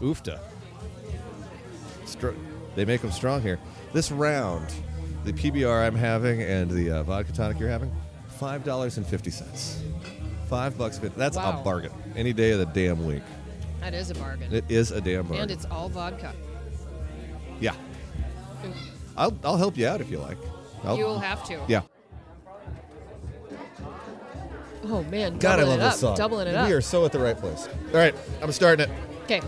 Oofta. Str- they make them strong here. This round, the PBR I'm having and the uh, vodka tonic you're having, five dollars and fifty cents. Five bucks. fifty. That's Wow. a bargain. Any day of the damn week. That is a bargain. It is a damn bargain. and it's all vodka. yeah. I'll I'll help you out if you like. I'll, You'll have to. Yeah. Oh man, God, I doubling love it up, this song. doubling it We up. are so at the right place. All right, I'm starting it. Okay.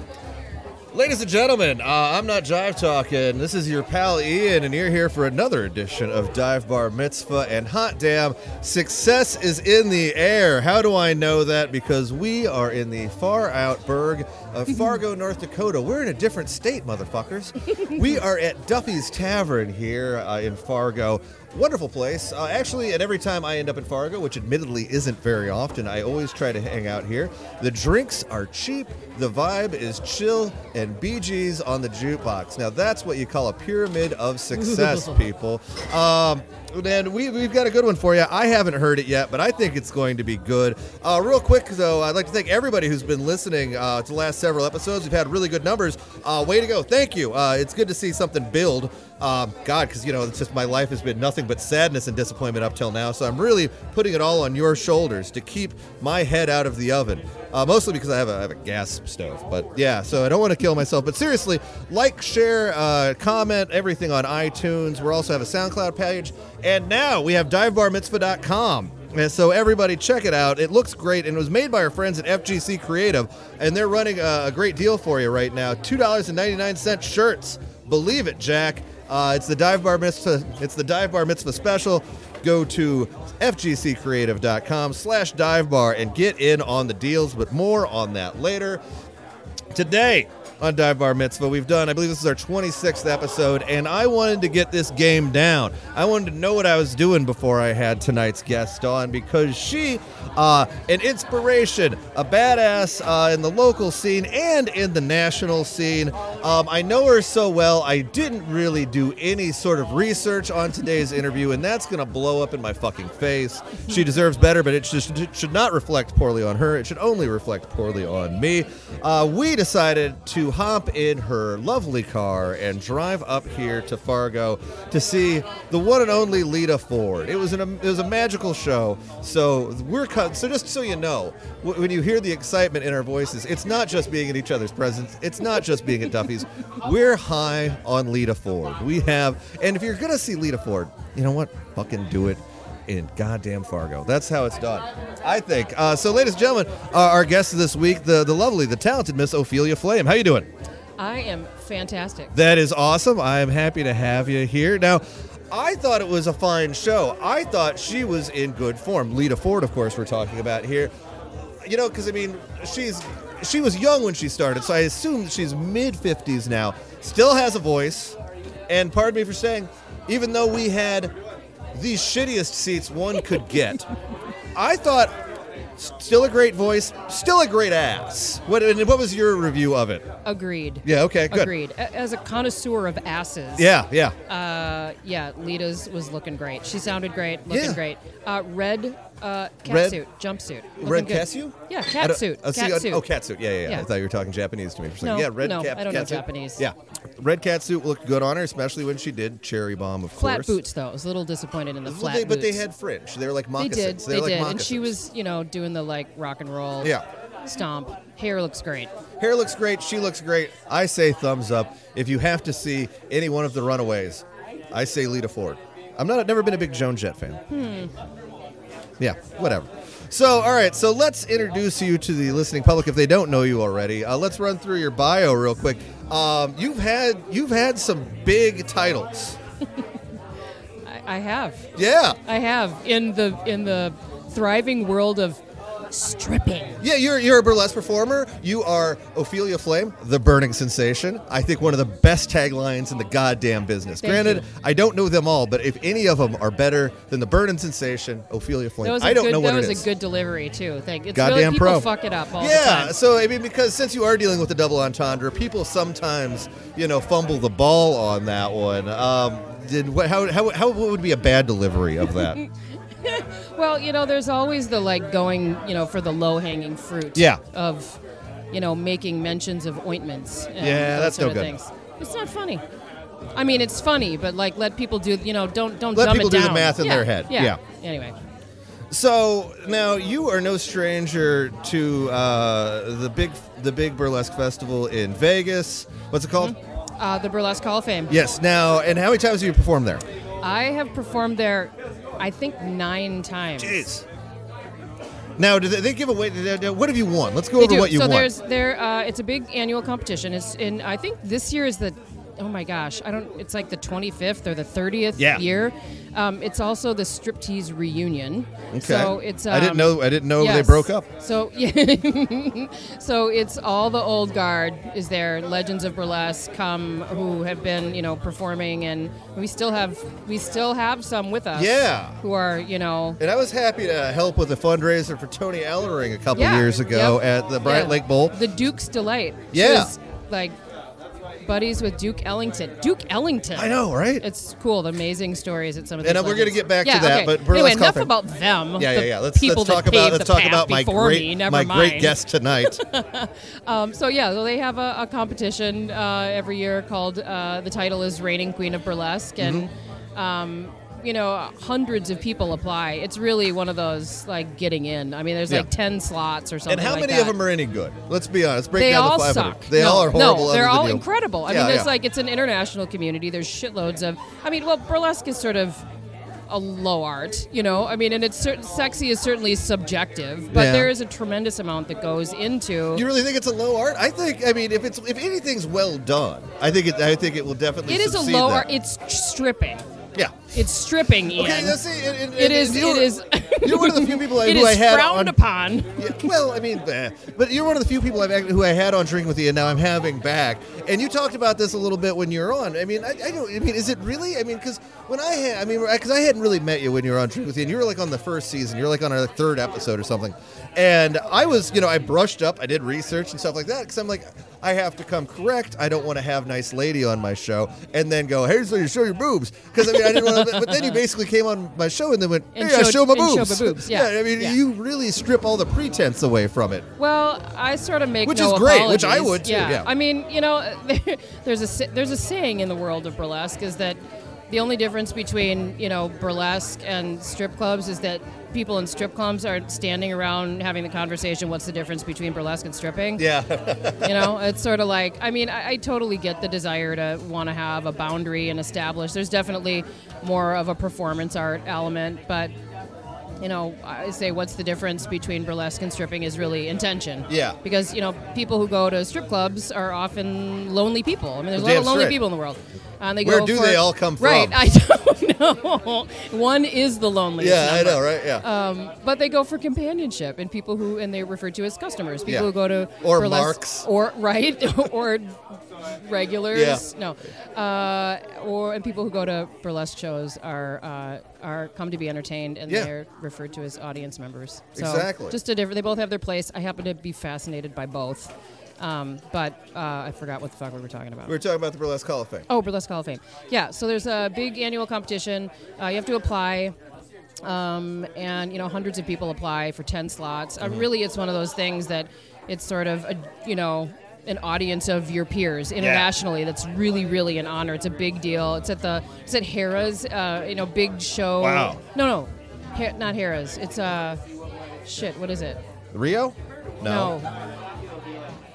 Ladies and gentlemen, uh, I'm not Jive Talking. This is your pal Ian, and you're here for another edition of Dive Bar Mitzvah. And hot damn, success is in the air. How do I know that? Because we are in the far out burg of Fargo, North Dakota. We're in a different state, motherfuckers. we are at Duffy's Tavern here uh, in Fargo. Wonderful place. Uh, actually, and every time I end up in Fargo, which admittedly isn't very often, I always try to hang out here. The drinks are cheap, the vibe is chill, and Bee Gees on the jukebox. Now, that's what you call a pyramid of success, people. Um, and we, we've got a good one for you. I haven't heard it yet, but I think it's going to be good. Uh, real quick, though, I'd like to thank everybody who's been listening uh, to the last several episodes. We've had really good numbers. Uh, way to go. Thank you. Uh, it's good to see something build. Um, God, because, you know, it's just my life has been nothing but sadness and disappointment up till now. So I'm really putting it all on your shoulders to keep my head out of the oven. Uh, mostly because I have, a, I have a gas stove. But yeah, so I don't want to kill myself. But seriously, like, share, uh, comment, everything on iTunes. We also have a SoundCloud page. And now we have divebarmitzvah.com. And so everybody check it out. It looks great, and it was made by our friends at FGC Creative, and they're running a, a great deal for you right now. Two dollars and ninety nine cent shirts. Believe it, Jack. Uh, it's the Dive Bar Mitzvah. It's the Dive Bar Mitzvah special. Go to fgccreative.com slash dive bar and get in on the deals, but more on that later. Today on Dive Bar Mitzvah, we've done, I believe this is our 26th episode, and I wanted to get this game down. I wanted to know what I was doing before I had tonight's guest on because she, uh, an inspiration, a badass uh, in the local scene and in the national scene. Um, I know her so well, I didn't really do any sort of research on today's interview, and that's going to blow up in my fucking face. She deserves better, but it just it should not reflect poorly on her. It should only reflect poorly on me. Uh, we decided to hop in her lovely car and drive up here to Fargo to see the one and only Lita Ford. It was an it was a magical show. So we're cut. So just so you know, when you hear the excitement in our voices, it's not just being in each other's presence. It's not just being at Duffy's. We're high on Lita Ford. We have, and if you're gonna see Lita Ford, you know what? Fucking do it in goddamn Fargo. That's how it's done, I think. Uh, so, ladies and gentlemen, uh, our guest this week, the the lovely, the talented Miss Ophelia Flame. How you doing? I am fantastic. That is awesome. I am happy to have you here. Now, I thought it was a fine show. I thought she was in good form. Lita Ford, of course, we're talking about here. You know, because I mean, she's she was young when she started, so I assume she's mid fifties now. Still has a voice, and pardon me for saying, even though we had the shittiest seats one could get, I thought still a great voice, still a great ass. What and what was your review of it? Agreed. Yeah, okay, good. Agreed. As a connoisseur of asses. Yeah, yeah. Uh, yeah, Lita's was looking great. She sounded great, looking Yeah. great. Uh, red uh, Red- catsuit, jumpsuit. Red looking good. catsuit? Yeah, I don't- catsuit. oh, see, Catsuit. Oh, catsuit. Yeah, yeah, yeah, Yeah. I thought you were talking Japanese to me for a second. No, yeah, red no, cat. I don't know catsuit. Japanese. Yeah, red catsuit looked good on her, especially when she did cherry bomb. Of Flat course. boots, though. I was a little disappointed in the flat they- but they had fringe. They were like moccasins. They did. They were like did. And she was, you know, doing the like rock and roll. Yeah. Stomp. Hair looks great. Hair looks great. She looks great. I say thumbs up. If you have to see any one of the Runaways, I say Lita Ford. I'm not. I've never been a big Joan Jett fan. Hmm. Yeah, whatever. So, all right. So let's introduce you to the listening public if they don't know you already. Uh, let's run through your bio real quick. Um, you've had you've had some big titles. I, I have. Yeah. I have in the in the thriving world of stripping. Yeah, you're you're a burlesque performer. You are Ophelia Flame, the burning sensation. I think one of the best taglines in the goddamn business. Thank Granted, you. I don't know them all, but if any of them are better than the burning sensation, Ophelia Flame, That was don't good, know what it is. that was a good delivery too. Thank. It's Goddamn really, people pro. fuck it up all the yeah, so I mean, because since you are dealing with the double entendre, people sometimes you know fumble the ball on that one. Um, did what? How, how how what would be a bad delivery of that? Well, you know, there's always the like going, you know, for the low hanging fruit. Yeah. Of you know, making mentions of ointments. And Yeah, that's no good. Things. It's not funny. I mean, it's funny, but like, let people do. You know, don't don't Let dumb people it do the math in Yeah, their head. Yeah. Yeah. Anyway, So now you are no stranger to uh, the big the big burlesque festival in Vegas. What's it called? uh, the Burlesque Hall of Fame. Yes. Now, and how many times have you performed there? I have performed there, I think nine times. Jeez. Now, do they, they give away? What have you won? Let's go They over do. what you so won. there's there. Uh, it's a big annual competition. It's in. I think this year is the. Oh my gosh! I don't. It's like the 25th or the 30th Yeah. year. Um, it's also the striptease reunion. Okay. So it's. Um, I didn't know. I didn't know they broke up. So yeah. so it's all the old guard is there. Legends of burlesque come who have been you know performing, and we still have we still have some with us. Yeah. Who are you know. And I was happy to help with a fundraiser for Toni Elling a couple Yeah. years ago Yep. at the Bryant Yeah. Lake Bowl. The Duke's Delight. Yeah. like buddies with Duke Ellington. Duke Ellington. I know, right? It's cool. The amazing stories at some of these. And we're gonna get back to that, okay. but anyway, enough about them. yeah, yeah, yeah. Let's people let's talk about let's talk about my great me. My mind. great guest tonight. Um, so yeah, so they have a, a competition uh, every year called uh, the title is Reigning Queen of Burlesque, and Mm-hmm. um, you know hundreds of people apply. It's really one of those like getting in. I mean, there's Yeah. like ten slots or something. and how many that. of them are any good? Let's be honest. Break they down all the 500. suck. They no, all are horrible. No, they're all you. incredible. I Yeah, mean, there's yeah. like it's an international community. There's shitloads of. I mean, well, burlesque is sort of a low art, you know. I mean, and it's sexy is certainly subjective, but Yeah. there is a tremendous amount that goes into. You really think it's a low art? I think. I mean, if it's if anything's well done, I think it. I think it will definitely. it is a low there. art. It's stripping. Yeah. It's stripping, Ian. Okay. See, and, and, it and is. You're, It is. You're one of the few people I, it who is I had frowned on. upon. Yeah, well, I mean, eh, but you're one of the few people I've who I had on drinking with you, and now I'm having back. And you talked about this a little bit when you were on. I mean, I, I don't. I mean, is it really? I mean, because when I had, I mean, because I hadn't really met you when you were on drinking with you, and you were like on the first season. You were like on our third episode or something. And I was, you know, I brushed up. I did research and stuff like that because I'm like, I have to come correct. I don't want to have nice lady on my show and then go, hey, so you show your boobs because I mean, I didn't want to. But then you basically came on my show and then went, And hey, I show my boobs. show my boobs, yeah. I mean, Yeah. you really strip all the pretense away from it. Well, I sort of make Which no is great, which I would too, yeah. I mean, you know, there's a there's a saying in the world of burlesque is that the only difference between you know burlesque and strip clubs is that people in strip clubs are standing around having the conversation. What's the difference between burlesque and stripping? Yeah. You know, it's sort of like I mean, I, I totally get the desire to want to have a boundary and establish. There's definitely more of a performance art element, but. You know, I say what's the difference between burlesque and stripping is really intention. Yeah. Because, you know, people who go to strip clubs are often lonely people. I mean, there's a lot of lonely straight. people in the world. And they Where go do for- they all come from? Right, I don't know. One is the loneliest. yeah, I know, right? Yeah. Um, but they go for companionship and people who and they refer to as customers. People Yeah. who go to Or burlesque- marks. or right or regulars. Yeah. No, uh, or and people who go to burlesque shows are uh, are come to be entertained and Yeah. they're referred to as audience members. So Exactly. Just a different. They both have their place. I happen to be fascinated by both. Um, but uh, I forgot what the fuck we were talking about. we were talking about the Burlesque Hall of Fame. Oh, Burlesque Hall of Fame. Yeah, so there's a big annual competition. Uh, you have to apply, um, and you know hundreds of people apply for ten slots. Mm-hmm. Uh, really, it's one of those things that it's sort of a you know an audience of your peers internationally. That's really really an honor. It's a big deal. It's at the it's at Harrah's. Uh, you know, big show. Wow. No, no, Ha- not Harrah's. It's uh, shit. What is it? Rio? No.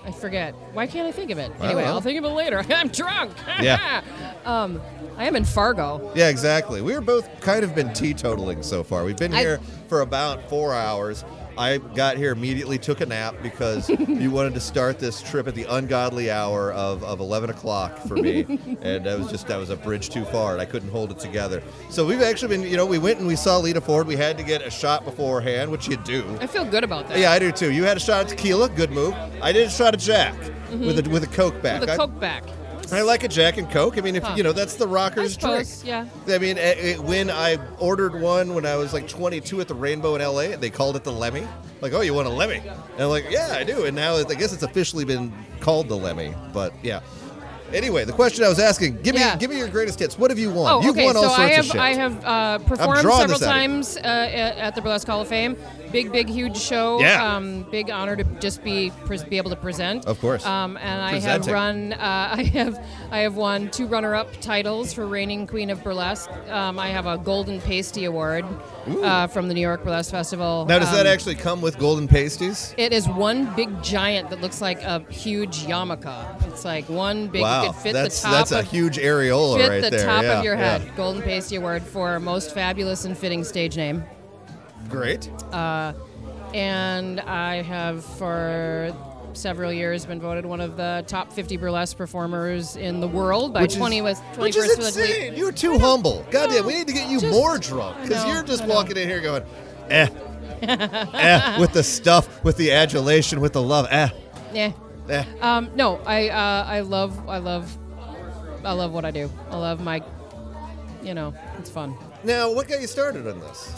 I forget. Why can't I think of it? Anyway. I'll think of it later. I'm drunk. Yeah. um, I am in Fargo. Yeah, exactly. We're both kind of been teetotaling so far. We've been I- here for about four hours. I got here immediately, took a nap because you wanted to start this trip at the ungodly hour of, of 11 o'clock for me. and that was just, that was a bridge too far, and I couldn't hold it together. So we've actually been, you know, we went and we saw Lita Ford. We had to get a shot beforehand, which you do. I feel good about that. Yeah, I do too. You had a shot of tequila, good move. I did a shot of Jack mm-hmm. with a with a Coke back. With a Coke back. I like a Jack and Coke. I mean, if Huh. you know, that's the I rockers drink. suppose, yeah. I mean, eh, eh, when I ordered one when I was like 22 at the Rainbow in LA, they called it the Lemmy. Like, oh, you want a Lemmy? And I'm like, yeah, I do. And now I guess it's officially been called the Lemmy. But yeah. Anyway, the question I was asking: Give Yeah. me, give me your greatest hits. What have you won? Oh, You've okay. won all so sorts I have of shit. I have uh, performed drawing several this out of you. times uh, at, at the Burlesque Hall of Fame. big, big, huge show. Yeah. Um, big honor to just be pres- be able to present. Of course. Um, and I Presenting. have run. Uh, I have I have won two runner-up titles for reigning queen of burlesque. Um, I have a golden pasty award uh, from the New York Burlesque Festival. Now, does that Um, actually come with golden pasties? It is one big giant that looks like a huge yarmulke. It's like one big. wow, could fit that's the top that's a of, huge areola right there. fit right the there. top yeah, of your yeah. head. Golden Pasty Award for most fabulous and fitting stage name. Great. And I have for several years been voted one of the top 50 burlesque performers in the world by Which 20 is, was 21st which is insane. You're too humble. Goddamn, we need to get you Just- more drunk because you're just walking in here going, eh, eh, with the stuff, with the adulation, with the love, eh, Yeah. Eh. Um, no, I uh, I love I love I love what I do. I love my you know, it's fun. Now, what got you started on this?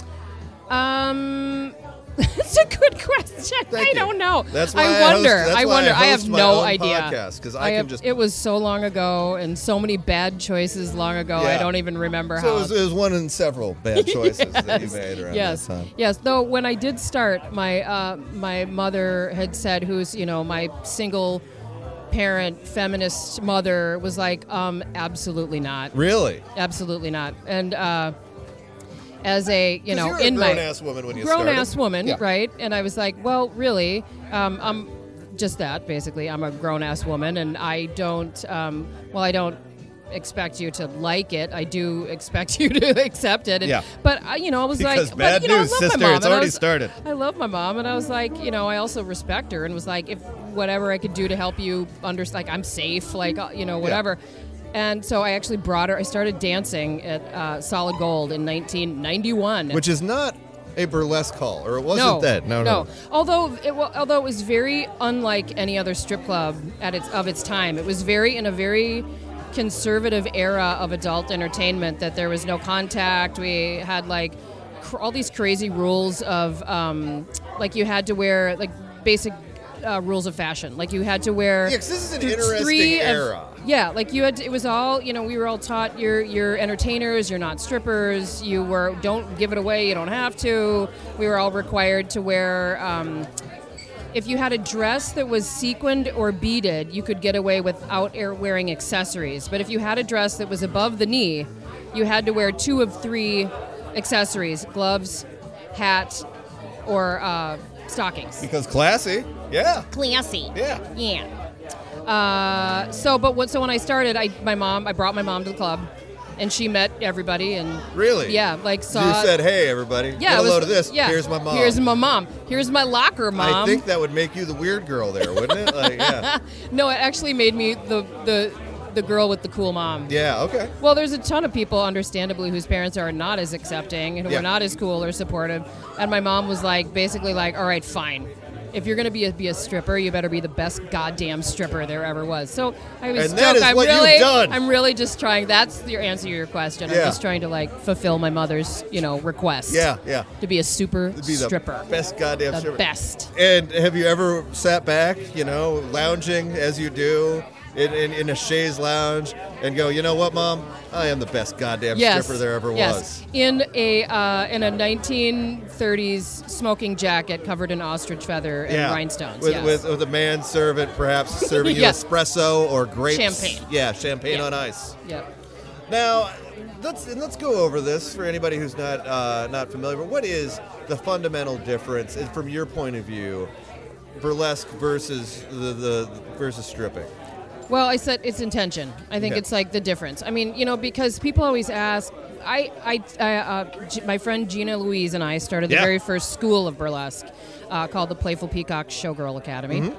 Um, it's a good question. Thank I you. don't know. That's why I I host- wonder. that's I wonder. I I, have no idea. podcast, 'cause I can have- just- It was so long ago, and so many bad choices long ago. Yeah. I don't even remember So it how. was, it was one in several bad choices that you made around yes, that time. yes. Though when I did start, my uh, my mother had said, who's you know my single parent feminist mother was like, um, absolutely not, Really? absolutely not, and. Uh, as a you know you're a in my grown-ass woman when you grown started. ass woman, Yeah. right? And I was like, well, really, um, I'm just that basically. I'm a grown ass woman, and I don't. Um, well, I don't expect you to like it. I do expect you to accept it. And, Yeah. But I, you know, I was Because like, bad but, you know, news, I love my sister, mom, it's and I already was- started. I love my mom, and I was like, you know, I also respect her, and was like, if whatever I could do to help you understand, like I'm safe, like uh, you know, whatever. And so I actually brought her. I started dancing at uh, Solid Gold in 1991. Which is not a burlesque hall, or it wasn't no, that. No, no. Although it, although it was very unlike any other strip club at its of its time. It was very in a very conservative era of adult entertainment. That there was no contact. We had like cr- all these crazy rules of um, like you had to wear like basic. Uh, rules of fashion, like you had to wear. Yeah, this is an interesting three of- era. yeah, like you had. To, it was all you know. We were all taught you're you're entertainers. You're not strippers. You were don't give it away. You don't have to. We were all required to wear. Um, if you had a dress that was sequined or beaded, you could get away without air wearing accessories. But if you had a dress that was above the knee, you had to wear two of three accessories: gloves, hat, or uh, stockings. Because classy. Yeah. Classy. Yeah. Yeah. Uh, so, but what? So when I started, I my mom, I brought my mom to the club, and she met everybody, and Really? yeah, like So saw. you said, "Hey, everybody, yeah, hello was- of this. Yeah, Here's my mom." Here's my mom. Here's my locker, mom. I think that would make you the weird girl there, wouldn't it? Like, yeah. no, it actually made me the the the girl with the cool mom. Yeah. Okay. Well, there's a ton of people, understandably, whose parents are not as accepting and who Yeah. are not as cool or supportive. And my mom was like, basically, like, all right, fine. If you're gonna be a, be a stripper, you better be the best goddamn stripper there ever was. So I was And is I'm really, done. I'm really just trying. That's your answer to your question. Yeah. I'm just trying to like fulfill my mother's, you know, request. Yeah. Yeah. To be a super be the stripper. best goddamn the stripper. best. And have you ever sat back, you know, lounging as you do in, in, in a chaise lounge and go, you know what, mom? I am the best goddamn Yes. stripper there ever yes. was. In a uh, in a 1930s smoking jacket covered in ostrich feather and yeah. rhinestones. With, yes. with, with a man servant perhaps serving you espresso or grapes. Champagne. Yeah, champagne Yeah. on ice. Yep. Now, let's and let's go over this for anybody who's not uh, not familiar. But what is the fundamental difference, from your point of view, burlesque versus the, the versus stripping? Well, I said it's intention. I think Okay. it's like the difference. I mean, you know, because people always ask. I, I, I uh, G- my friend Gina Louise and I started the Yeah. very first school of burlesque uh, called the Playful Peacock Showgirl Academy.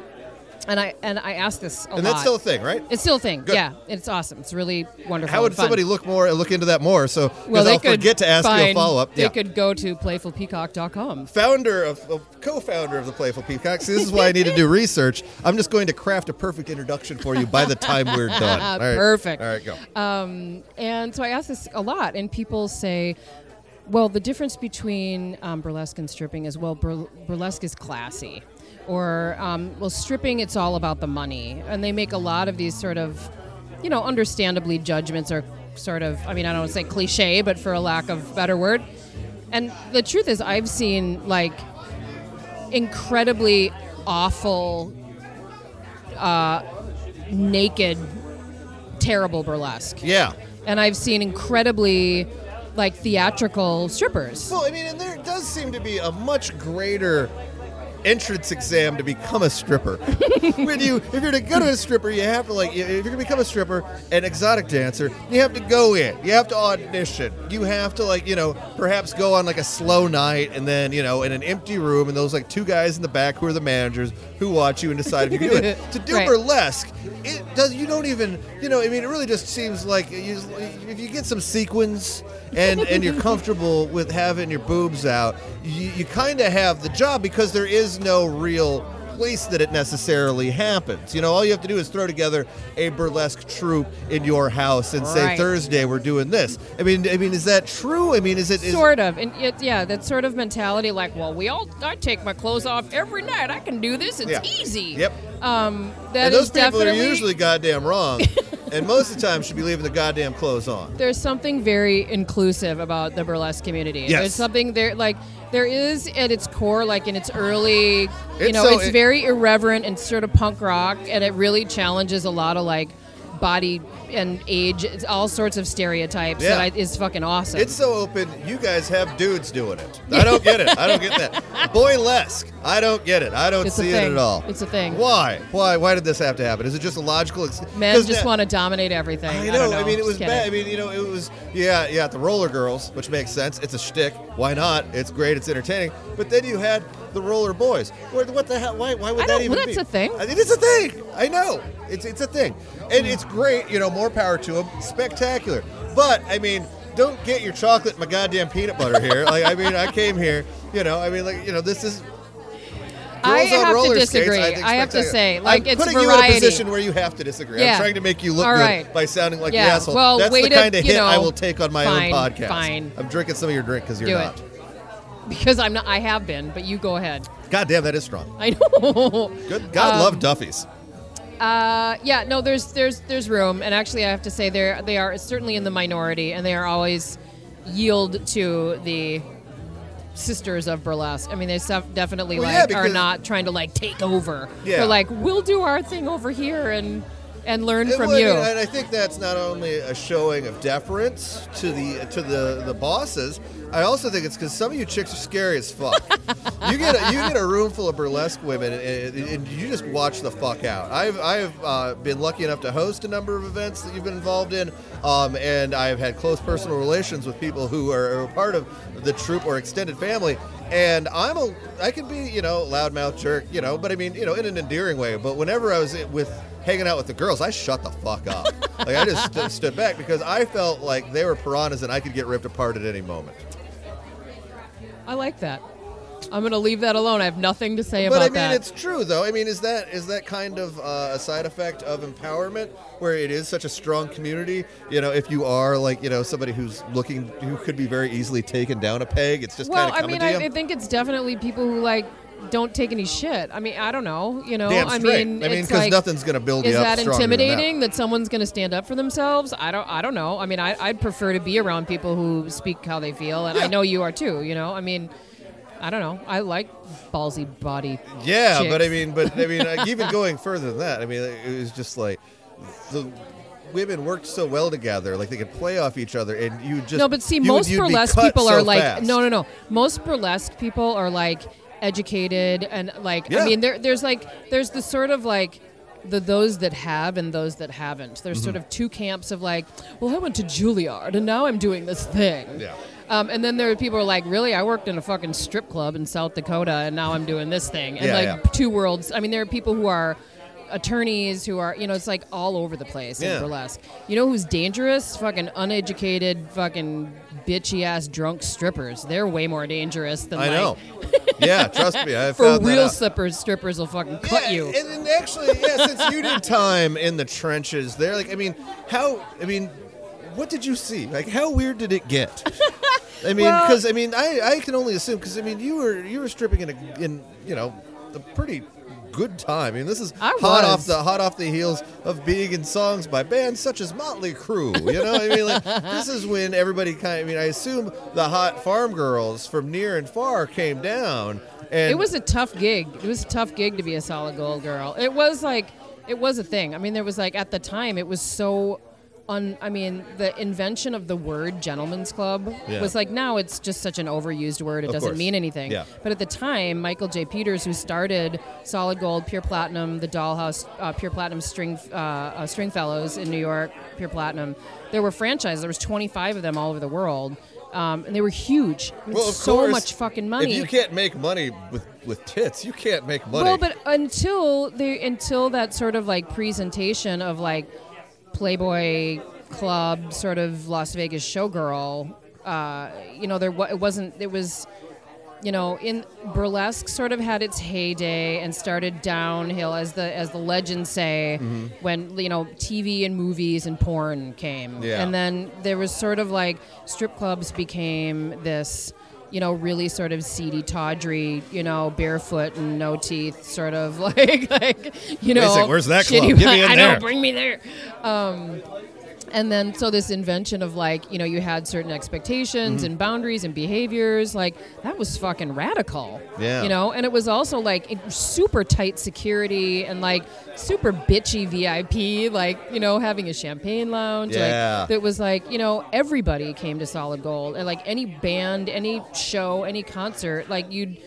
And I and I asked this a. And lot. that's still a thing, right? it's still a thing. Good. Yeah, it's awesome. It's really wonderful. How would somebody look more look into that more? So Well, they I'll could forget to ask you a follow up. They Yeah. could go to playfulpeacock.com. Founder of, of co-founder of the Playful Peacocks. This is why I need to do research. I'm just going to craft a perfect introduction for you by the time we're done. All right. Perfect. All right, go. Um, and so I ask this a lot, and people say, well, the difference between um, burlesque and stripping is, well, bur- burlesque is classy. Or, um, well, stripping, it's all about the money. And they make a lot of these sort of, you know, understandably judgments are sort of, I mean, I don't want to say cliche, but for a lack of better word. And the truth is, I've seen like incredibly awful, uh, naked, terrible burlesque, Yeah. and I've seen incredibly like theatrical strippers. Well, I mean, and there does seem to be a much greater entrance exam to become a stripper. when you, if you're to go to a stripper, you have to like, if you're gonna become a stripper, an exotic dancer, you have to go in, you have to audition, you have to like, you know, perhaps go on like a slow night, and then you know, in an empty room, and those like two guys in the back who are the managers who watch you and decide if you can do it. To do Right. burlesque, it does. You don't even, you know, I mean, it really just seems like you, if you get some sequins and and you're comfortable with having your boobs out, you, you kind of have the job because there is no real place that it necessarily happens. You know, all you have to do is throw together a burlesque troupe in your house and say Right. Thursday we're doing this. I mean, I mean, is that true? I mean, is it is, Sort of, and it, yeah, that sort of mentality. Like, well, we all, I take my clothes off every night. I can do this. It's Yeah. easy. Yep. Um, that and is those people definitely are usually goddamn wrong, and most of the time should be leaving the goddamn clothes on. there's something very inclusive about the burlesque community. Yes. There's something there like there is at its core, like in its early, you It's know, so- it's it- very irreverent and sort of punk rock, and it really challenges a lot of like body and age, it's all sorts of stereotypes Yeah. that I, is fucking awesome. It's so open. You guys have dudes doing it. I don't get it. I don't get that. Boylesque. I don't get it. I don't It's see it at all. It's a thing. Why? Why? Why did this have to happen? Is it just a logical? Ex- Men just want to dominate everything. I I, know. don't know. I mean, it was bad. I mean, you know, it was. Yeah, yeah. The roller girls, which makes sense. It's a shtick. Why not? It's great. It's entertaining. But then you had the roller boys. What, what the hell? Why? Why would I that even well, be? that's a thing. It's a thing. I know. It's it's a thing, and it's great. You know, more power to them. Spectacular. But I mean. Don't get your chocolate and my goddamn peanut butter here. Like I mean, I came here, you know. I mean, like you know, this is I have to roller skates, disagree. I, I have to say, like, I'm it's putting you in a position where you have to disagree. I'm trying to make you look good by sounding like the asshole. Well, That's the to, kind of hit I will take on my fine, own podcast. fine. I'm drinking some of your drink because you're Do not. it. Because I'm not. I have been, but you go ahead. God damn, that is strong. I know. Good. God Um, love Duffy's. Uh, yeah, no, there's there's there's room, and actually, I have to say they're they are certainly in the minority, and they are always yield to the sisters of burlesque. I mean, they definitely Well, like yeah, are not trying to like take over. Yeah. They're like, we'll do our thing over here and and learn from you. and I think that's not only a showing of deference to the to the the bosses. I also think it's because some of you chicks are scary as fuck. you get a, you get a room full of burlesque women, and, and you just watch the fuck out. I've I've uh, been lucky enough to host a number of events that you've been involved in, um, and I've had close personal relations with people who are, are part of the troupe or extended family. And I'm a I can be you know loudmouth jerk you know, but I mean you know in an endearing way. But whenever I was with hanging out with the girls, I shut the fuck up. like I just st- stood back because I felt like they were piranhas and I could get ripped apart at any moment. I like that. I'm gonna leave that alone. I have nothing to say about that. But about I mean, that. it's true though. I mean, is that is that kind of uh, a side effect of empowerment, where it is such a strong community? You know, if you are like you know somebody who's looking who could be very easily taken down a peg, it's just well, kind of I mean, to I, you. I think it's definitely people who like don't take any shit. I mean, I don't know. You know, I mean, I mean, because like, nothing's going to build is you up that intimidating that. someone's going to stand up for themselves? I don't. I don't know. I mean, I, I'd prefer to be around people who speak how they feel, and Yeah. I know you are too. You know, I mean, I don't know. I like ballsy body. Yeah, but I mean, but I mean, like, even going further than that, I mean, it was just like the women worked so well together, like they could play off each other, and you just no, but see, you most burlesque people so are like fast. no, no, no. Most burlesque people are like educated and like Yeah. I mean, there, there's like there's the sort of like the those that have and those that haven't. There's Mm-hmm. sort of two camps of like, well, I went to Juilliard and now I'm doing this thing. Yeah. Um, and then there are people who are like, really, I worked in a fucking strip club in South Dakota and now I'm doing this thing. And Yeah, like yeah. two worlds. I mean, there are people who are attorneys who are, you know, it's like all over the place Yeah. in burlesque. You know who's dangerous? Fucking uneducated, fucking bitchy ass drunk strippers. They're way more dangerous than I like, know. yeah, trust me, I For found that real out. strippers, strippers will fucking cut yeah, you. And then actually, yeah, since you did time in the trenches there, like, I mean, how, I mean, what did you see? Like, how weird did it get? I mean, Well- because I mean, I, I can only assume because I mean, you were you were stripping in a, in you know a pretty good time. I mean, this is I hot was. off the hot off the heels of being in songs by bands such as Motley Crue. You know, I mean, like this is when everybody kind. of, I mean, I assume the hot farm girls from near and far came down. And it was a tough gig. It was a tough gig to be a solid gold girl. It was like it was a thing. I mean, there was like at the time it was so I mean, the invention of the word gentleman's club Yeah. was like now it's just such an overused word. It Of doesn't course. mean anything. Yeah. But at the time, Michael J. Peters, who started Solid Gold, Pure Platinum, the Dollhouse, uh, Pure Platinum String uh, uh, Stringfellows in New York, Pure Platinum, there were franchises. There was 25 of them all over the world. Um, and they were huge. I mean, well, of so course, much fucking money. If you can't make money with with tits, you can't make money. Well, but until they until that sort of like presentation of like Playboy Club, sort of Las Vegas showgirl, uh, you know, there it wasn't. It was, you know, in burlesque sort of had its heyday and started downhill as the as the legends say Mm-hmm. when you know TV and movies and porn came, Yeah. and then there was sort of like strip clubs became this you know, really sort of seedy, tawdry, you know, barefoot and no teeth, sort of like, like you know, where's that club? Get me in I there. know, bring me there. Um, and then so this invention of like, you know, you had certain expectations Mm-hmm. and boundaries and behaviors, like that was fucking radical. Yeah. You know, and it was also like super tight security and like super bitchy VIP, like you know, having a champagne lounge. Yeah. Like, that was like you know everybody came to Solid Gold and like any band, any show, any concert, like you'd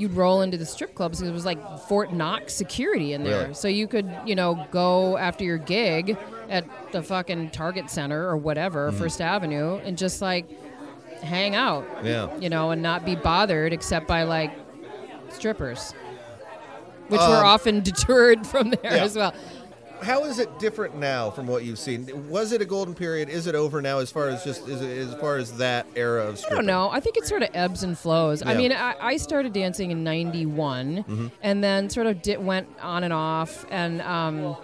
you'd roll into the strip clubs because it was like Fort Knox security in there, Really? so you could you know go after your gig at the fucking Target Center or whatever, Mm-hmm. First Avenue, and just like hang out, Yeah. you know, and not be bothered except by like strippers. Which Um, were often deterred from there yeah. as well. How is it different now from what you've seen? Was it a golden period? Is it over now? As far as just it, as far as that era of I don't know. I think it sort of ebbs and flows. I mean, I, I started dancing in '91, and then sort of di- went on and off, and um,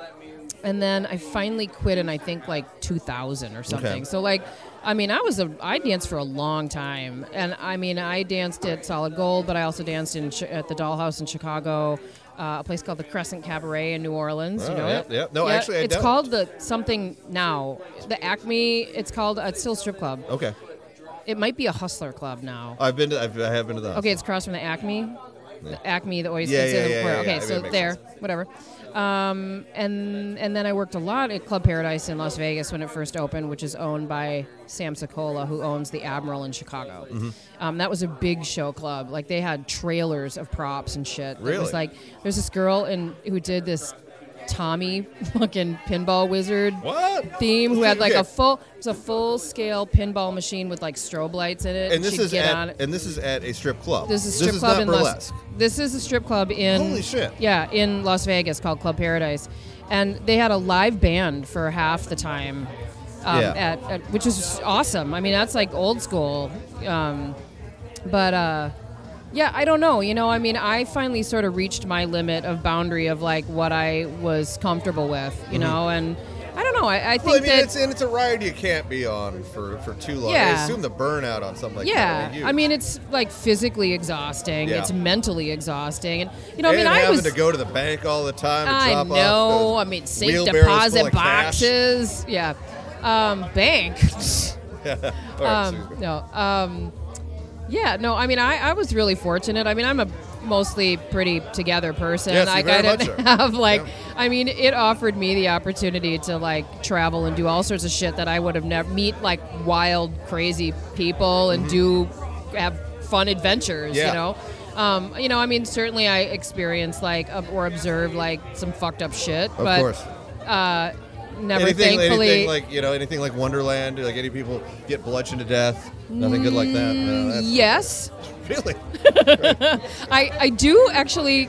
and then I finally quit in I think like 2000 or something. So like, I mean, I was a I danced for a long time, and I mean, I danced at Solid Gold, but I also danced in at the Dollhouse in Chicago. Uh, a place called the Crescent Cabaret in New Orleans. Oh, you know yeah, it? yeah. No, actually, I it's don't. called the something now. The Acme. It's called. Uh, it's still a strip club. Okay, It might be a hustler club now. I've been to. I've, I have been to the. Okay, it's across from the Acme. The Acme, the oyster. Yeah, yeah, the yeah, yeah, okay, yeah. so there, sense. whatever. Um, and and then I worked a lot at Club Paradise in Las Vegas when it first opened, which is owned by Sam Sokola, who owns the Admiral in Chicago. Mm-hmm. Um, that was a big show club. Like they had trailers of props and shit. It was like there's this girl in who did this Tommy fucking pinball wizard What? theme who had like a full it's a full scale pinball machine with like strobe lights in it. And this she'd is get at it. and this is at a strip club. This is a strip is club not in burlesque. Las. This is a strip club in. Holy shit. Yeah, in Las Vegas called Club Paradise, and they had a live band for half the time. Um, Yeah. at, at which is awesome. I mean, that's like old school. Um, but uh, yeah, I don't know. You know, I mean, I finally sort of reached my limit of boundary of like what I was comfortable with. You know, and I don't know. I, I think Mm-hmm. Well, I mean, that it's and it's a ride you can't be on for, for too long. Yeah. I assume the burnout on something like yeah, that. Yeah, I mean, it's like physically exhausting. Yeah. It's mentally exhausting, and you know, I and mean, I was. to go to the bank all the time. And I drop know. I mean, safe deposit boxes. Yeah, um, bank. Um, no. Um, yeah, no. I mean, I, I was really fortunate. I mean, I'm a mostly pretty together person. Yes, like I didn't have like. Yeah. I mean, it offered me the opportunity to like travel and do all sorts of shit that I would have never meet like wild, crazy people and do have fun adventures. Mm-hmm. Yeah. You know. Um, you know, I mean, certainly I experienced like or observed like some fucked up shit, Of but course. uh, never Anything, thankfully. anything like you know, anything like Wonderland, like any people get bludgeoned to death. Nothing good like that. No, that's, yes, Really? I, I do actually,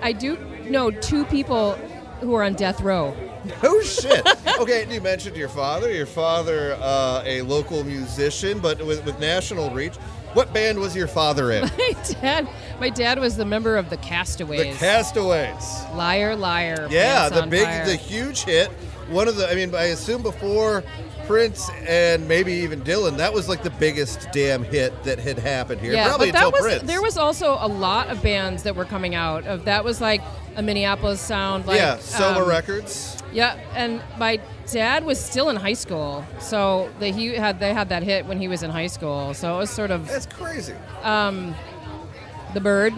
I do know two people who are on death row. Oh shit. Okay, you mentioned your father. Your father, uh, a local musician, but with, with national reach. What band was your father in? My dad, my dad was the member of the Castaways. the Castaways. Castaways. liar, liar. Yeah, the big, fire. the huge hit. One of the, I mean, I assume before Prince and maybe even Dylan, that was like the biggest damn hit that had happened here. yeah, Probably but that until was Prince. there was also a lot of bands that were coming out of that was like a Minneapolis sound. Like, yeah, Soma um, Records. Yeah, and my dad was still in high school, so they, he had they had that hit when he was in high school. So it was sort of That's crazy. Um, the bird.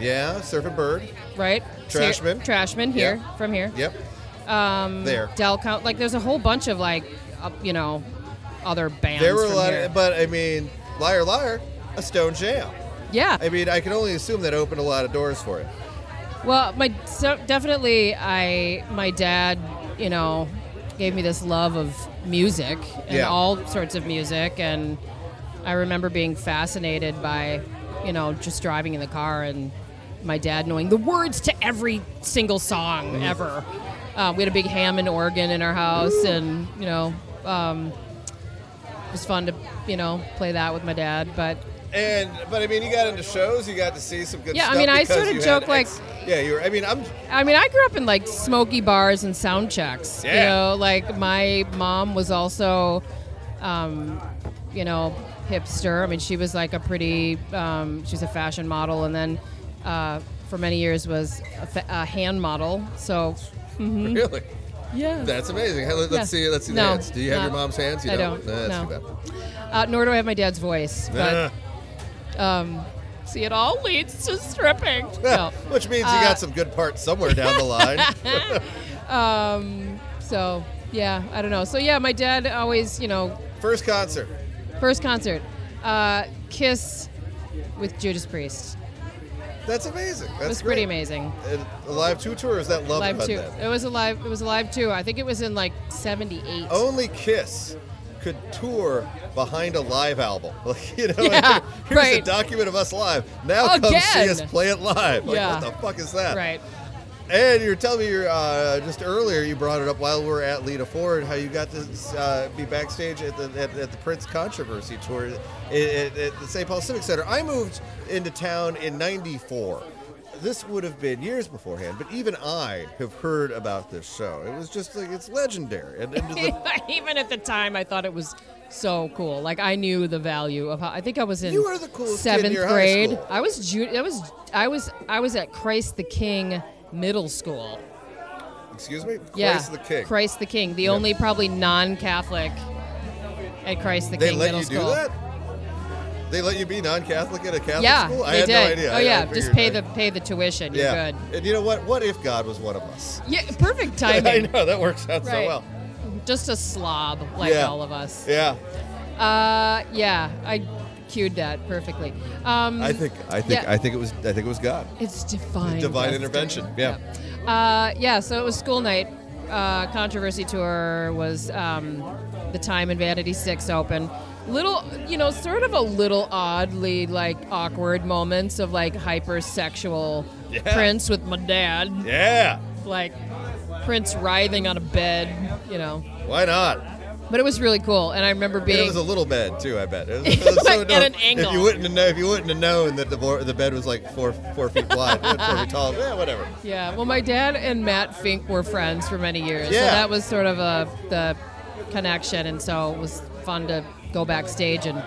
Yeah, Surfing Bird. right? Trashmen. Trashmen here Yeah. from here. Yep. Um, There. Del Count. Like, there's a whole bunch of like, uh, you know, other bands. There were a lot, of, but I mean, Liar Liar, a Stone Jam. yeah. I mean, I can only assume that opened a lot of doors for you. Well, my so definitely, I my dad, you know, gave me this love of music and Yeah. all sorts of music, and I remember being fascinated by, you know, just driving in the car and my dad knowing the words to every single song Mm-hmm. ever. Uh, we had a big Hammond organ in our house, and you know, um, it was fun to you know play that with my dad, but. And but I mean, you got into shows. You got to see some good Yeah, I mean, I sort of joke like- ex- yeah, you were. I mean, I'm. I mean, I grew up in like smoky bars and sound checks. You know, like my mom was also, um, you know, hipster. I mean, she was like a pretty, um, she was a fashion model, and then uh, for many years was a, fa- a hand model. So, Really, yeah. that's amazing. Let, us Yeah. see. Let's see the hands. Do you have no. your mom's hands? You I don't. don't, Nah, no. Uh, nor do I have my dad's voice. But um, see, it all leads to stripping. No. Which means you Uh, got some good parts somewhere down the line. Um, so yeah, I don't know. So yeah, my dad always, you know, First concert. First concert, uh, Kiss with Judas Priest. That's amazing. That's It was great. pretty amazing. Alive two tour or is that Love Live two. then? It was a live. It was a live two. I think it was in like '78. Only Kiss could tour behind a live album. Like, you know, Yeah, here's a document of us live. Now come see us play it live. Like, Yeah. what the fuck is that? Right. And you're telling me you're uh, just earlier you brought it up while we are at Lita Ford how you got to uh, be backstage at the at, at the Prince Controversy tour at, at, at the St. Paul Civic Center. I moved into town in '94. This would have been years beforehand, but even I have heard about this show. It was just like it's legendary. And, and the, Even at the time, I thought it was so cool. Like I knew the value of how. I think I was in You were the coolest kid in seventh grade. I was Ju- I was I was I was at Christ the King Middle School. excuse me, Yeah, Christ the King. Christ the King, the only probably non-Catholic at Christ the they King let you do that. They let you be non-Catholic at a Catholic Yeah, school. I they had did. no idea. Oh yeah, just pay that- the pay the tuition. You're Yeah, good. and you know what? What if God was one of us? Yeah, perfect timing. I know that works out so well. Just a slob like Yeah. all of us. Yeah, Uh, yeah, I cued that perfectly. Um, I think I think Yeah. I think it was I think it was God. it's divine. Divine destiny. intervention, yeah. Yeah. Uh, yeah. So it was school night. Uh, controversy tour was um, the time in Vanity Six open. Little, you know, sort of a little oddly like awkward moments of like hypersexual Yeah. Prince with my dad, Yeah, like Prince writhing on a bed, you know. why not? But it was really cool, and I remember And being it was a little bed too. I bet. It was, it was Like at dope. an angle. If you wouldn't have known, if you wouldn't have known that the bo- the bed was like four four feet wide, four feet tall, yeah, whatever. Yeah, well, my dad and Matt Fink were friends for many years, Yeah. so that was sort of a the connection, and so it was fun to go backstage and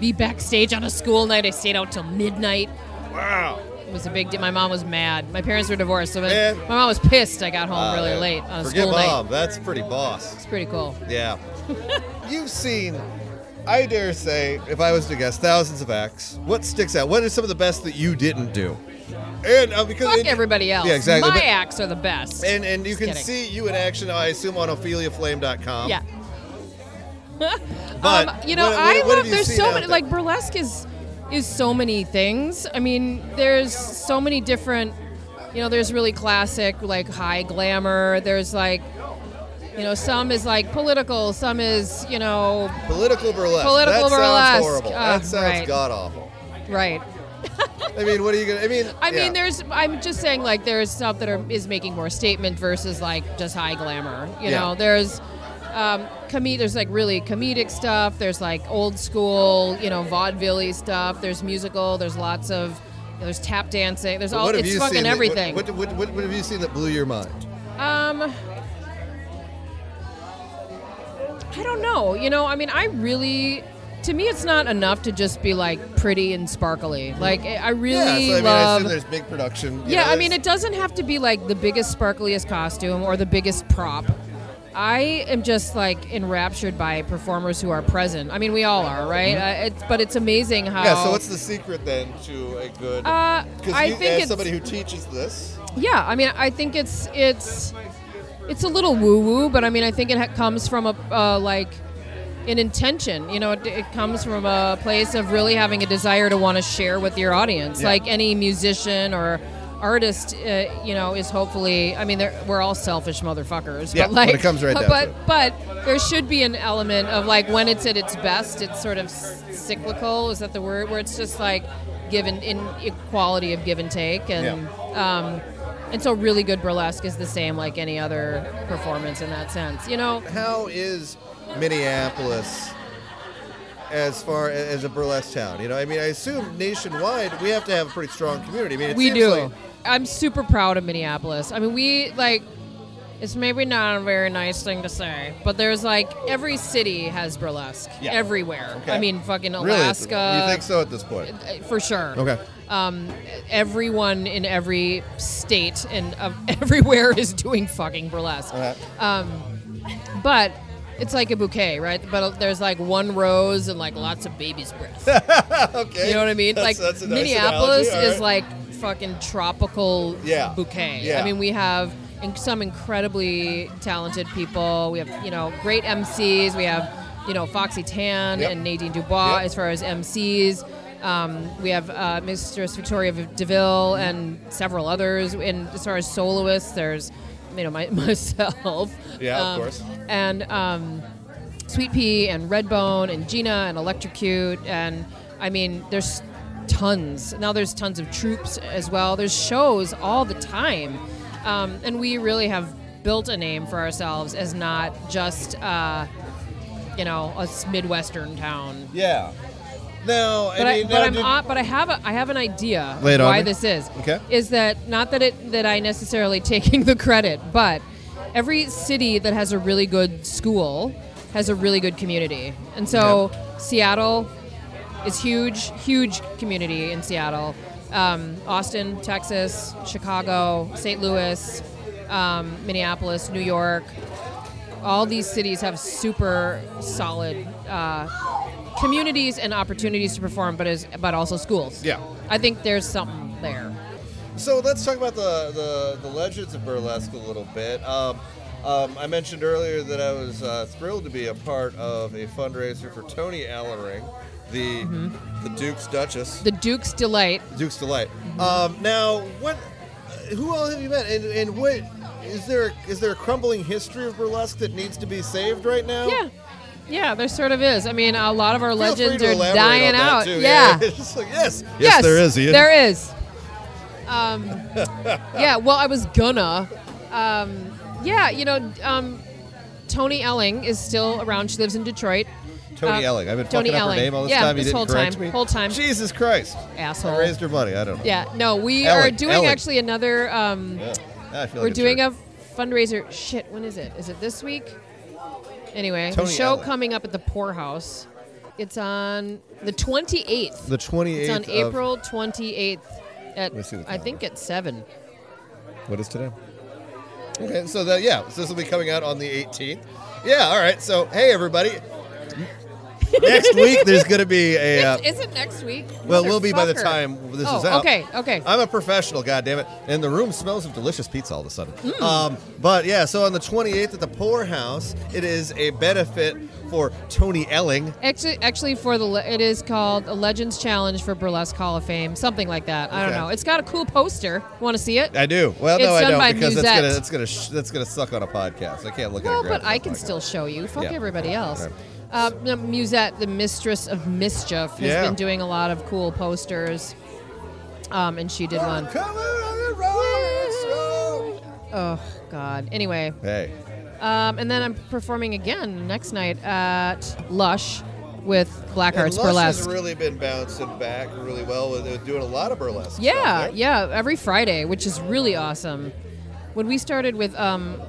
be backstage on a school night. I stayed out till midnight. Wow. It was a big deal. My mom was mad. My parents were divorced, so Man. my mom was pissed. I got home Uh, really late on a Forget school mom. night. That's pretty boss. It's pretty cool. Yeah. You've seen, I dare say, if I was to guess, thousands of acts. What sticks out? What is some of the best that you didn't do? And uh, because Fuck and- everybody else. Yeah, exactly. My but- acts are the best. and and you Just can kidding. see you in action, I assume, on OpheliaFlame.com. yeah. But um, you know, what- what- I love. There's so many. there? Like burlesque is is so many things. I mean, there's so many different. You know, there's really classic, like high glamour. There's like, you know, some is like political. Some is, you know, Political burlesque. Political that burlesque. Sounds horrible. Ah, that sounds right. god awful. right. I mean, what are you gonna? I mean, I yeah. mean, there's. I'm just saying, like, there's stuff that are, is making more statement versus like just high glamour. You Yeah. know, there's. Um, com- there's like really comedic stuff. There's like old school, you know, vaudeville stuff. There's musical. There's lots of, there's tap dancing. There's all. It's fucking that- everything. What, what, what, what have you seen that blew your mind? Um, I don't know. You know, I mean, I really, to me, it's not enough to just be like pretty and sparkly. Like, I I really yeah, so I mean, love. assume there's big production. you yeah, know, I mean, it doesn't have to be like the biggest, sparkliest costume or the biggest prop. I am just like enraptured by performers who are present. I mean, we all are, right? Uh, it's, but it's amazing how. Mm-hmm. Yeah. So what's the secret then to a good? Uh, Because I you, think as somebody who teaches this, yeah. I mean, I think it's it's it's a little woo woo, but I mean, I think it ha- comes from a uh, like an intention. You know, it, it comes from a place of really having a desire to want to share with your audience, Yeah. like any musician or artist. Uh, you know, is hopefully. I mean, we're all selfish motherfuckers, Yeah, but like, when it comes right down but to it. but there should be an element of like when it's at its best, it's sort of cyclical. Is that the word? Where it's just like given in equality of give and take, and um, and so really good burlesque is the same like any other performance in that sense. You know, how is Minneapolis as far as a burlesque town? You know, I mean, I assume nationwide we have to have a pretty strong community. I mean, we do. like- I'm super proud of Minneapolis. I mean, we like. It's maybe not a very nice thing to say, but there's like every city has burlesque Yeah. everywhere. Okay. I mean, fucking really, Alaska. you think so at this point? Uh, For sure. Okay. Um, everyone in every state and uh, everywhere is doing fucking burlesque. Okay. But it's like a bouquet, right? But there's like one rose and like lots of baby's breath. okay. You know what I mean? That's- like that's nice Minneapolis all is like fucking tropical Yeah. bouquet. Yeah. I mean, we have in- some incredibly talented people. We have you know great MCs. We have you know Foxy Tann Yep. and Nadine Dubois Yep. as far as MCs. Um, we have uh, Mistress Victoria Deville and several others. And as far as soloists, there's you know my, myself. Yeah, of Um, course. And um, Sweet Pea and Redbone and Gina and Electrocute and I mean there's tons. Now there's tons of troops as well. There's shows all the time. Um, and we really have built a name for ourselves as not just uh, you know a midwestern town. Yeah. No, but I I, but now I'm but I have a I have an idea Lay it on why this is. Okay. Is that not that it that I necessarily taking the credit, but every city that has a really good school has a really good community, and so Seattle is huge, huge community in Seattle. Um, Austin, Texas, Chicago, St. Louis, um, Minneapolis, New York. All these cities have super solid uh, communities and opportunities to perform, but as but also schools. Yeah. I think there's something there. So let's talk about the, the, the legends of burlesque a little bit. Um, um, I mentioned earlier that I was uh, thrilled to be a part of a fundraiser for Toni Allering, the the Duke's Duchess, The Duke's Delight. Duke's Delight. Um, now, what? Who all have you met? And, and what is there? Is there a crumbling history of burlesque that needs to be saved right now? Yeah. Yeah, there sort of is. I mean, a lot of our Feel legends are dying out. too. Yeah. It's just like, yes. Yes, there is. Ian. There is. Um, yeah, well, I was gonna. Um, yeah, you know, um, Toni Elling is still around. She lives in Detroit. Toni Uh, Elling. I've been Toni fucking up her name all this Yeah, time. You this didn't whole correct time. me. Whole time. Jesus Christ. Asshole. I raised her money. I don't know. Yeah, no, we Elling, are doing Elling. actually another. Um, Yeah. I feel we're a doing jerk. a fundraiser. Shit, when is it? Is it this week? Anyway, Toni the show Elling. coming up at the Poorhouse. It's on the 28th. the 28th. It's on April 28th at me see the I think at seven. What is today? Okay, so that yeah, so this will be coming out on the 18th. Yeah, all right. So hey, everybody. Next week there's going to be a. Uh, Is it next week? well, we'll be by the Motherfucker. time this oh, is out. Okay, okay. I'm a professional, goddammit. And the room smells of delicious pizza all of a sudden. Mm. Um, but yeah, so on the 28th at the Poorhouse, it is a benefit for Toni Elling. Actually, actually, for the le- it is called a Legends Challenge for Burlesque Hall of Fame, something like that. I don't Okay. know. It's got a cool poster. Want to see it? I do. Well, no, It's I done don't by because it's Musette. gonna it's gonna sh- that's gonna suck on a podcast. I can't look at well, it. but I can still show you. Fuck Yeah. everybody else. Right. Uh, Musette, the mistress of mischief, has Yeah. been doing a lot of cool posters. Um, and she did one. Come on, Rolling Stone. Oh God. Anyway, Hey, um, and then I'm performing again next night at Lush with Black Hearts Lush Burlesque. has really been bouncing back really well. with- They're doing a lot of burlesque. Yeah, stuff, yeah, every Friday, which is really awesome. When we started with um,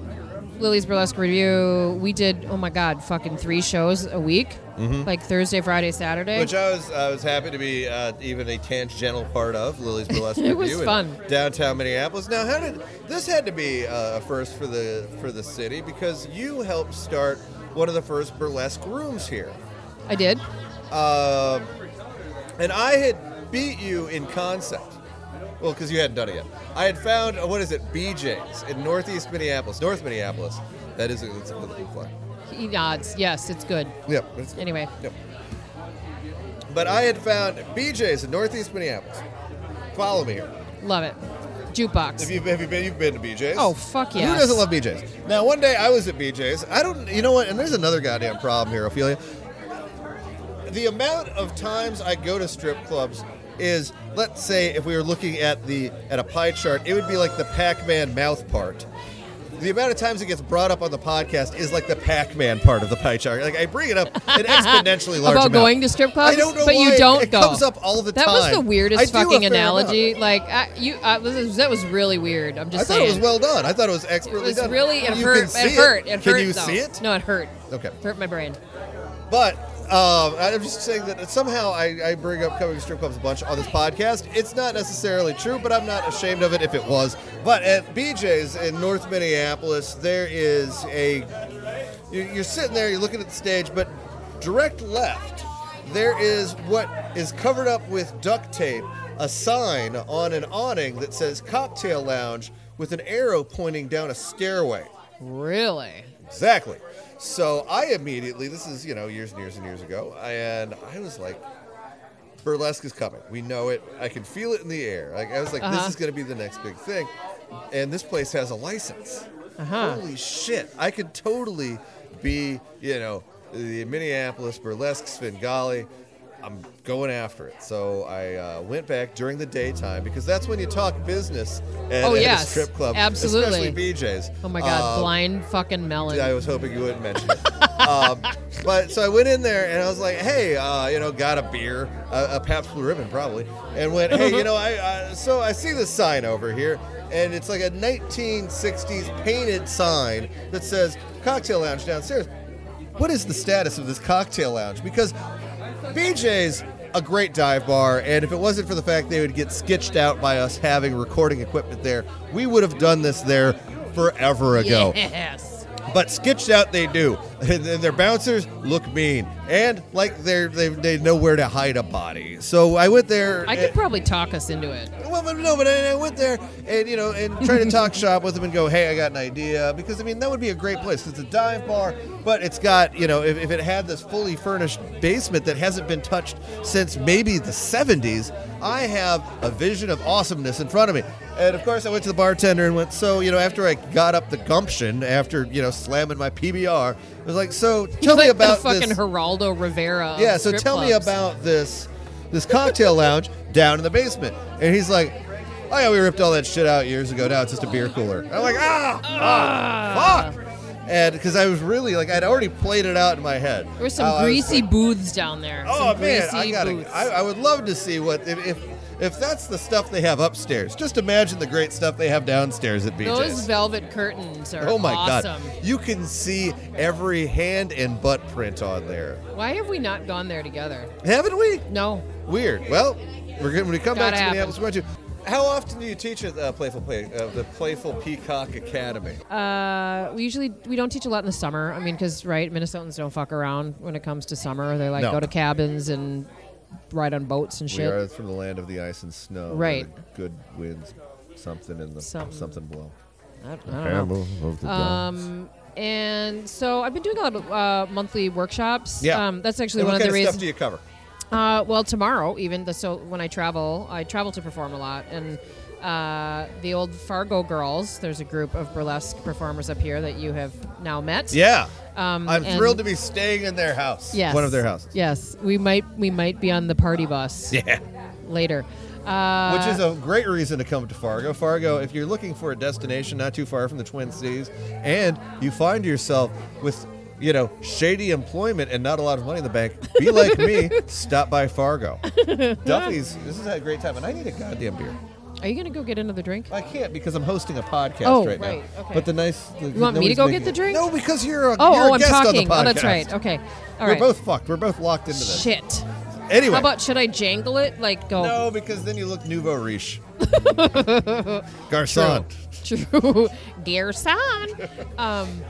Lily's Burlesque Review, we did oh my god, fucking three shows a week, like Thursday, Friday, Saturday. Mm-hmm. Which I was I was happy to be uh, even a tangential part of Lily's Burlesque It was Review in fun. downtown Minneapolis. Now, how did this had to be uh, a first for the for the city because you helped start one of the first burlesque rooms here, I did. uh, and I had beat you in concept. Well, because you hadn't done it yet. I had found uh, what is it, BJ's in Northeast Minneapolis, North Minneapolis. That is a, it's a good flag. He nods. Yes, it's good. Yep. it's- Anyway, Yep. But I had found BJ's in Northeast Minneapolis. Follow me here. love it. Jukebox. Have you, have you been? You've been to BJ's? Oh, fuck yeah! Who doesn't love BJ's? Now, one day I was at BJ's. I don't. You know what? And there's another goddamn problem here, Ophelia. The amount of times I go to strip clubs is, let's say, if we were looking at the at a pie chart, it would be like the Pac-Man mouth part. The amount of times it gets brought up on the podcast is like the Pac-Man part of the pie chart. Like I bring it up an exponentially large About amount. going to strip clubs, I don't know but why you don't it go. comes up all the that time. was the weirdest fucking analogy. Like uh, you, this is- that was really weird. I'm just. I just thought saying. it was well done. I thought it was It expertly was done. really it You hurt. it hurt. It Can hurt. you though. see it? No, it hurt. Okay. It hurt my brain. But um, I'm just saying that somehow I, I bring up coming to strip clubs a bunch on this podcast. It's not necessarily true, but I'm not ashamed of it if it was. But at BJ's in North Minneapolis, there is a. you- You're sitting there, you're looking at the stage, but direct left, there is what is covered up with duct tape, a sign on an awning that says Cocktail Lounge with an arrow pointing down a stairway. Really? Exactly. So I immediately, this is, you know, years and years and years ago, and I was like, burlesque is coming. We know it. I can feel it in the air. Like I was like, Uh-huh. this is going to be the next big thing. And this place has a license. Uh-huh. Holy shit. I could totally be, you know, the Minneapolis burlesque Svengali. I'm going after it. So I uh, went back during the daytime because that's when you talk business at, Oh, at yes. a strip club. Absolutely. Especially BJ's. Oh my god, Um, blind fucking melon. I was hoping you wouldn't mention it. um, but so I went in there and I was like, hey, uh, you know, got a beer, a, a Pabst Blue Ribbon probably, and went, hey, you know, I, I so I see this sign over here, and it's like a 1960s painted sign that says cocktail lounge downstairs. What is the status of this cocktail lounge? Because BJ's a great dive bar, and if it wasn't for the fact they would get sketched out by us having recording equipment there, we would have done this there forever ago. Yes. But sketched out they do, and, their bouncers look mean, and like they're they, they know where to hide a body. So I went there. I could probably talk us into it. well, but no, but I, I went there and you know and try to talk shop with them and go, hey, I got an idea because I mean that would be a great place. It's a dive bar, but it's got you know if, if it had this fully furnished basement that hasn't been touched since maybe the 70s, I have a vision of awesomeness in front of me. And of course, I went to the bartender and went, so you know after I got up the gumption after you know slamming my PBR, I was like, so tell me like about the fucking this. Geraldo Rivera. Yeah, so tell me clubs. about this this cocktail lounge down in the basement. And he's like, Oh yeah, we ripped all that shit out years ago. Now it's just a beer cooler. I'm like, ah, fuck, fuck. And because I was really like, I'd already played it out in my head. There were some How I was greasy like, booths down there. Oh some man, greasy I gotta. booths. I, I would love to see what if, if if that's the stuff they have upstairs. Just imagine the great stuff they have downstairs at BJ's. Those velvet curtains are Oh my awesome. god! You can see every hand and butt print on there, Why have we not gone there together? haven't we? No. Weird. Well, we're going when we come back Gotta to happen. Minneapolis. We're going to. How often do you teach at uh, Playful Play, uh, the Playful Peacock Academy? Uh, we usually we don't teach a lot in the summer. I mean, because right, Minnesotans don't fuck around when it comes to summer. They like No. go to cabins and ride on boats and shit. We shit. are from the land of the ice and snow. where Right. the Good winds, something in the Something. something below. I, I don't know. of the Um, and so I've been doing a lot of uh, monthly workshops. Yeah. Um, that's actually And one of the of reasons. What stuff do you cover? Uh, well, tomorrow, even the, so when I travel, I travel to perform a lot, and uh, the old Fargo girls. There's a group of burlesque performers up here that you have now met. Yeah. Um, I'm and- thrilled to be staying in their house. Yes. One of their houses. Yes, we might we might be on the party bus Yeah. later. Uh, Which is a great reason to come to Fargo. Fargo, if you're looking for a destination not too far from the Twin Cities, and you find yourself with, you know, shady employment and not a lot of money in the bank, be like me, stop by Fargo. Duffy's, this is a great time, and I need a goddamn beer. Are you gonna go get another drink? I can't because I'm hosting a podcast Oh, right, right, now. okay. But the nice. The, You want me to go get the drink? No, because you're a, Oh, you're oh, a I'm guest on the talking. Oh, that's right. Okay. All We're right. both fucked. We're both locked into this. Shit. Anyway. How about should I jangle it? Like go. No, because then you look nouveau riche. Garcon. True. Garcon. um,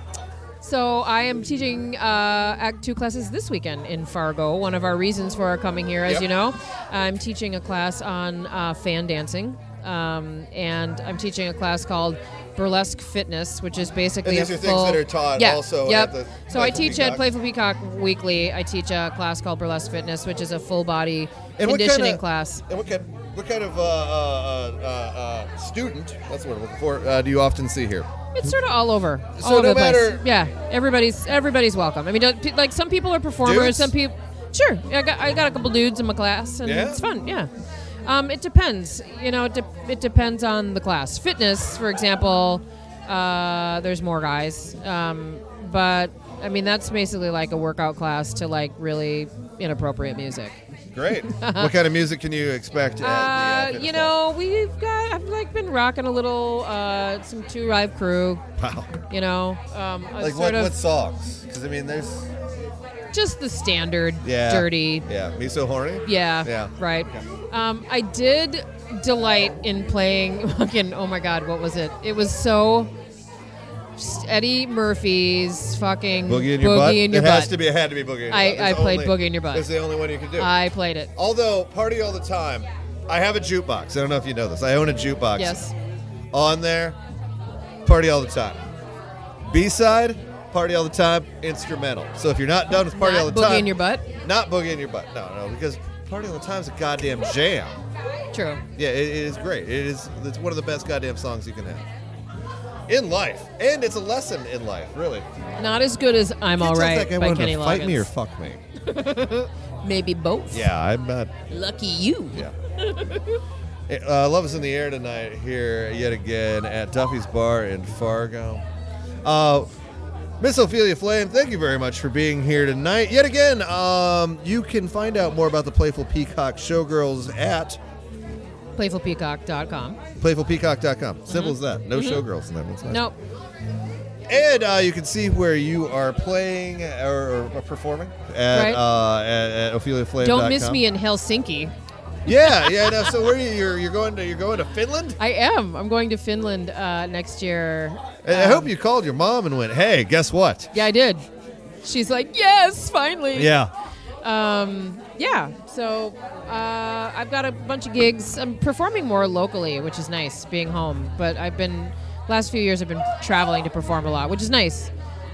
so I am teaching uh, Act Two classes this weekend in Fargo. One of our reasons for our coming here, as Yep. you know, I'm teaching a class on uh, fan dancing, um, and I'm teaching a class called Burlesque Fitness, which is basically And these are things that are taught yeah, also Yep. at the so I teach Peacock? at Playful Peacock weekly. I teach a class called Burlesque Fitness, which is a full body And conditioning kinda- class. And what kind, what kind of uh, uh, uh, uh, student, that's what I'm looking for, uh, do you often see here? It's sort of all over, So all over no the place. matter- Yeah, everybody's everybody's welcome. I mean, like some people are performers, Dudes? some people. Sure, I got I got a couple dudes in my class, and Yeah? it's fun. Yeah, um, it depends. You know, it, de- it depends on the class. Fitness, for example, uh, there's more guys, um, but I mean that's basically like a workout class to like really inappropriate music. Great. what kind of music can you expect? At uh, Uh, you know, we've got I've like been rocking a little uh, some Two Live Crew. Wow. You know, um, Like what, of what songs? Because I mean, there's just the standard yeah, dirty. Yeah, me so horny. Yeah. Yeah. Right. Um, I did delight in playing fucking oh my god, what was it? It was so Eddie Murphy's fucking Boogie in your butt. in your it butt. has to be. It had to be boogie. In your I- butt. I played only- Boogie in Your Butt. That's the only one you can do. I played it. Although party all the time, I have a jukebox. I don't know if you know this. I own a jukebox. Yes. On there, party all the time. B side, party all the time. Instrumental. So if you're not done with party Not all the time. Boogie time, in your butt. not boogie in your butt. No, no, because party all the time is a goddamn jam. True. Yeah, it, it is great. It is. It's one of the best goddamn songs you can have in life, and it's a lesson in life, really. Not as good as I'm Can't tell if Alright that guy by wanted Kenny to fight me or fuck me. Maybe both. Yeah, I'm not. Lucky you. Yeah. uh, Love is in the air tonight here yet again at Duffy's Bar in Fargo. Uh, Miss Ophelia Flame, thank you very much for being here tonight. Yet again, um, you can find out more about the Playful Peacock Showgirls at Playfulpeacock.com. playfulpeacock.com. Simple as that. No showgirls in that one. Nice. Nope. And uh, you can see where you are playing or, or performing at, Right. uh, at, at OpheliaFlame.com. Don't miss me in Helsinki. Yeah, yeah. No, so where are you? You're, you're going to you're going to Finland? I am. I'm going to Finland uh, next year. And I Um, hope you called your mom and went, "Hey, guess what?" Yeah, I did. She's like, yes, finally. Yeah. Um, yeah. So uh, I've got a bunch of gigs. I'm performing more locally, which is nice, being home. But I've been last few years I've been traveling to perform a lot, which is nice.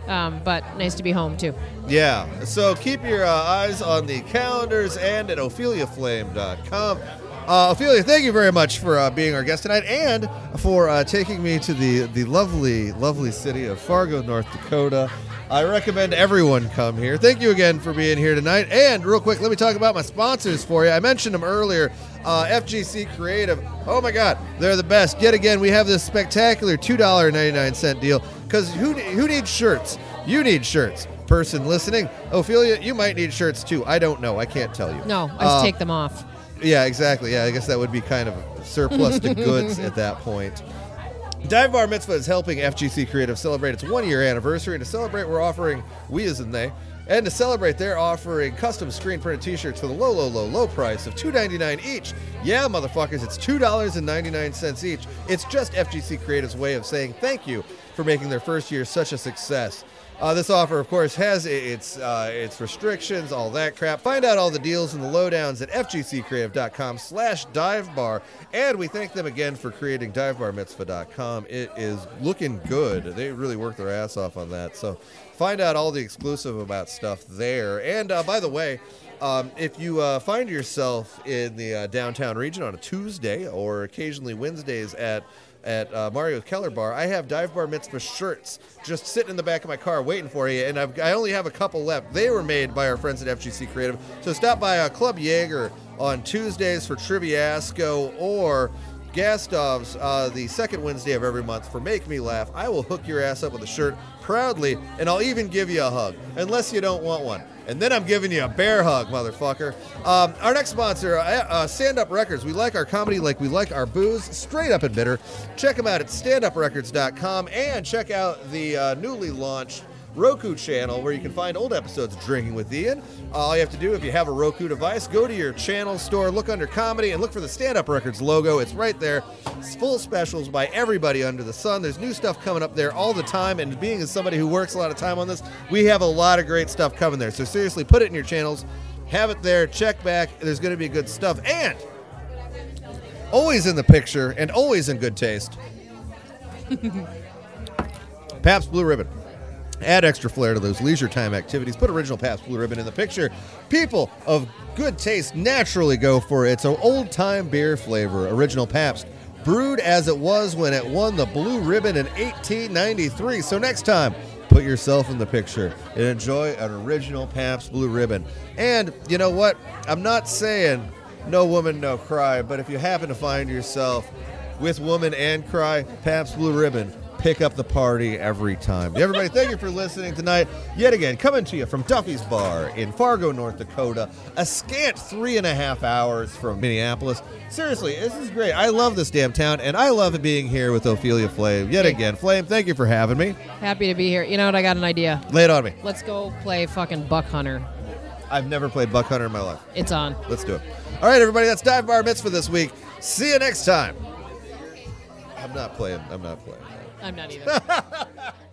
Um, but nice to be home too. Yeah. So keep your uh, eyes on the calendars and at OpheliaFlame.com. Uh, Ophelia, thank you very much for uh, being our guest tonight and for uh, taking me to the, the lovely, lovely city of Fargo, North Dakota. I recommend everyone come here. Thank you again for being here tonight. And real quick, let me talk about my sponsors for you. I mentioned them earlier. Uh, FGC Creative. Oh my God, they're the best. Yet again, we have this spectacular $2.99 deal because who, who needs shirts? You need shirts. Person listening, Ophelia, you might need shirts too. I don't know. I can't tell you. No, I just take um, them off. yeah, exactly. Yeah, I guess that would be kind of surplus to goods at that point. Dive Bar Mitzvah is helping FGC Creative celebrate its one year anniversary. And to celebrate, we're offering, we as in they, and to celebrate, they're offering custom screen printed t shirts for the low, low, low, low price of $2.99 each. Yeah, motherfuckers, it's $2.99 each. It's just FGC Creative's way of saying thank you for making their first year such a success. Uh, this offer, of course, has its uh, its restrictions, all that crap. Find out all the deals and the lowdowns at fgccreative.com slash divebar. And we thank them again for creating divebarmitzvah.com. It is looking good. They really worked their ass off on that. So find out all the exclusive about stuff there. And uh, by the way, um, if you uh, find yourself in the uh, downtown region on a Tuesday or occasionally Wednesdays at at uh, Mario Keller Bar, I have Dive Bar Mitzvah shirts just sitting in the back of my car waiting for you, and I've, I only have a couple left. They were made by our friends at FGC Creative. So stop by uh, Club Jaeger on Tuesdays for Triviasco or Gastov's uh, the second Wednesday of every month for Make Me Laugh. I will hook your ass up with a shirt proudly, and I'll even give you a hug, unless you don't want one. And then I'm giving you a bear hug, motherfucker. Um, our next sponsor, uh, uh, Stand Up Records. We like our comedy like we like our booze, straight up and bitter. Check them out at standuprecords.com and check out the uh, newly launched Roku channel where you can find old episodes of Drinking with Ian. all you have to do if you have a Roku device, go to your channel store, look under comedy, and look for the Stand Up Records logo. It's right there. It's full specials by everybody under the sun. There's new stuff coming up there all the time. And being as somebody who works a lot of time on this, we have a lot of great stuff coming there. So seriously, put it in your channels, have it there, check back. There's going to be good stuff. And always in the picture and always in good taste. Pabst Blue Ribbon. Add extra flair to those leisure time activities. Put original Pabst Blue Ribbon in the picture. People of good taste naturally go for it. It's an old time beer flavor. Original Pabst. Brewed as it was when it won the Blue Ribbon in 1893. So next time, put yourself in the picture and enjoy an original Pabst Blue Ribbon. And you know what? I'm not saying no woman, no cry, but if you happen to find yourself with woman and cry, Pabst Blue Ribbon pick up the party every time. Everybody, thank you for listening tonight. Yet again, coming to you from Duffy's Bar in Fargo, North Dakota, a scant three and a half hours from Minneapolis. Seriously, this is great. I love this damn town, and I love being here with Ophelia Flame. Yet again, Flame, thank you for having me. Happy to be here. You know what? I got an idea. Lay it on me. Let's go play fucking Buck Hunter. I've never played Buck Hunter in my life. It's on. Let's do it. All right, everybody, that's Dive Bar for this week. See you next time. I'm not playing. I'm not playing. I'm not either.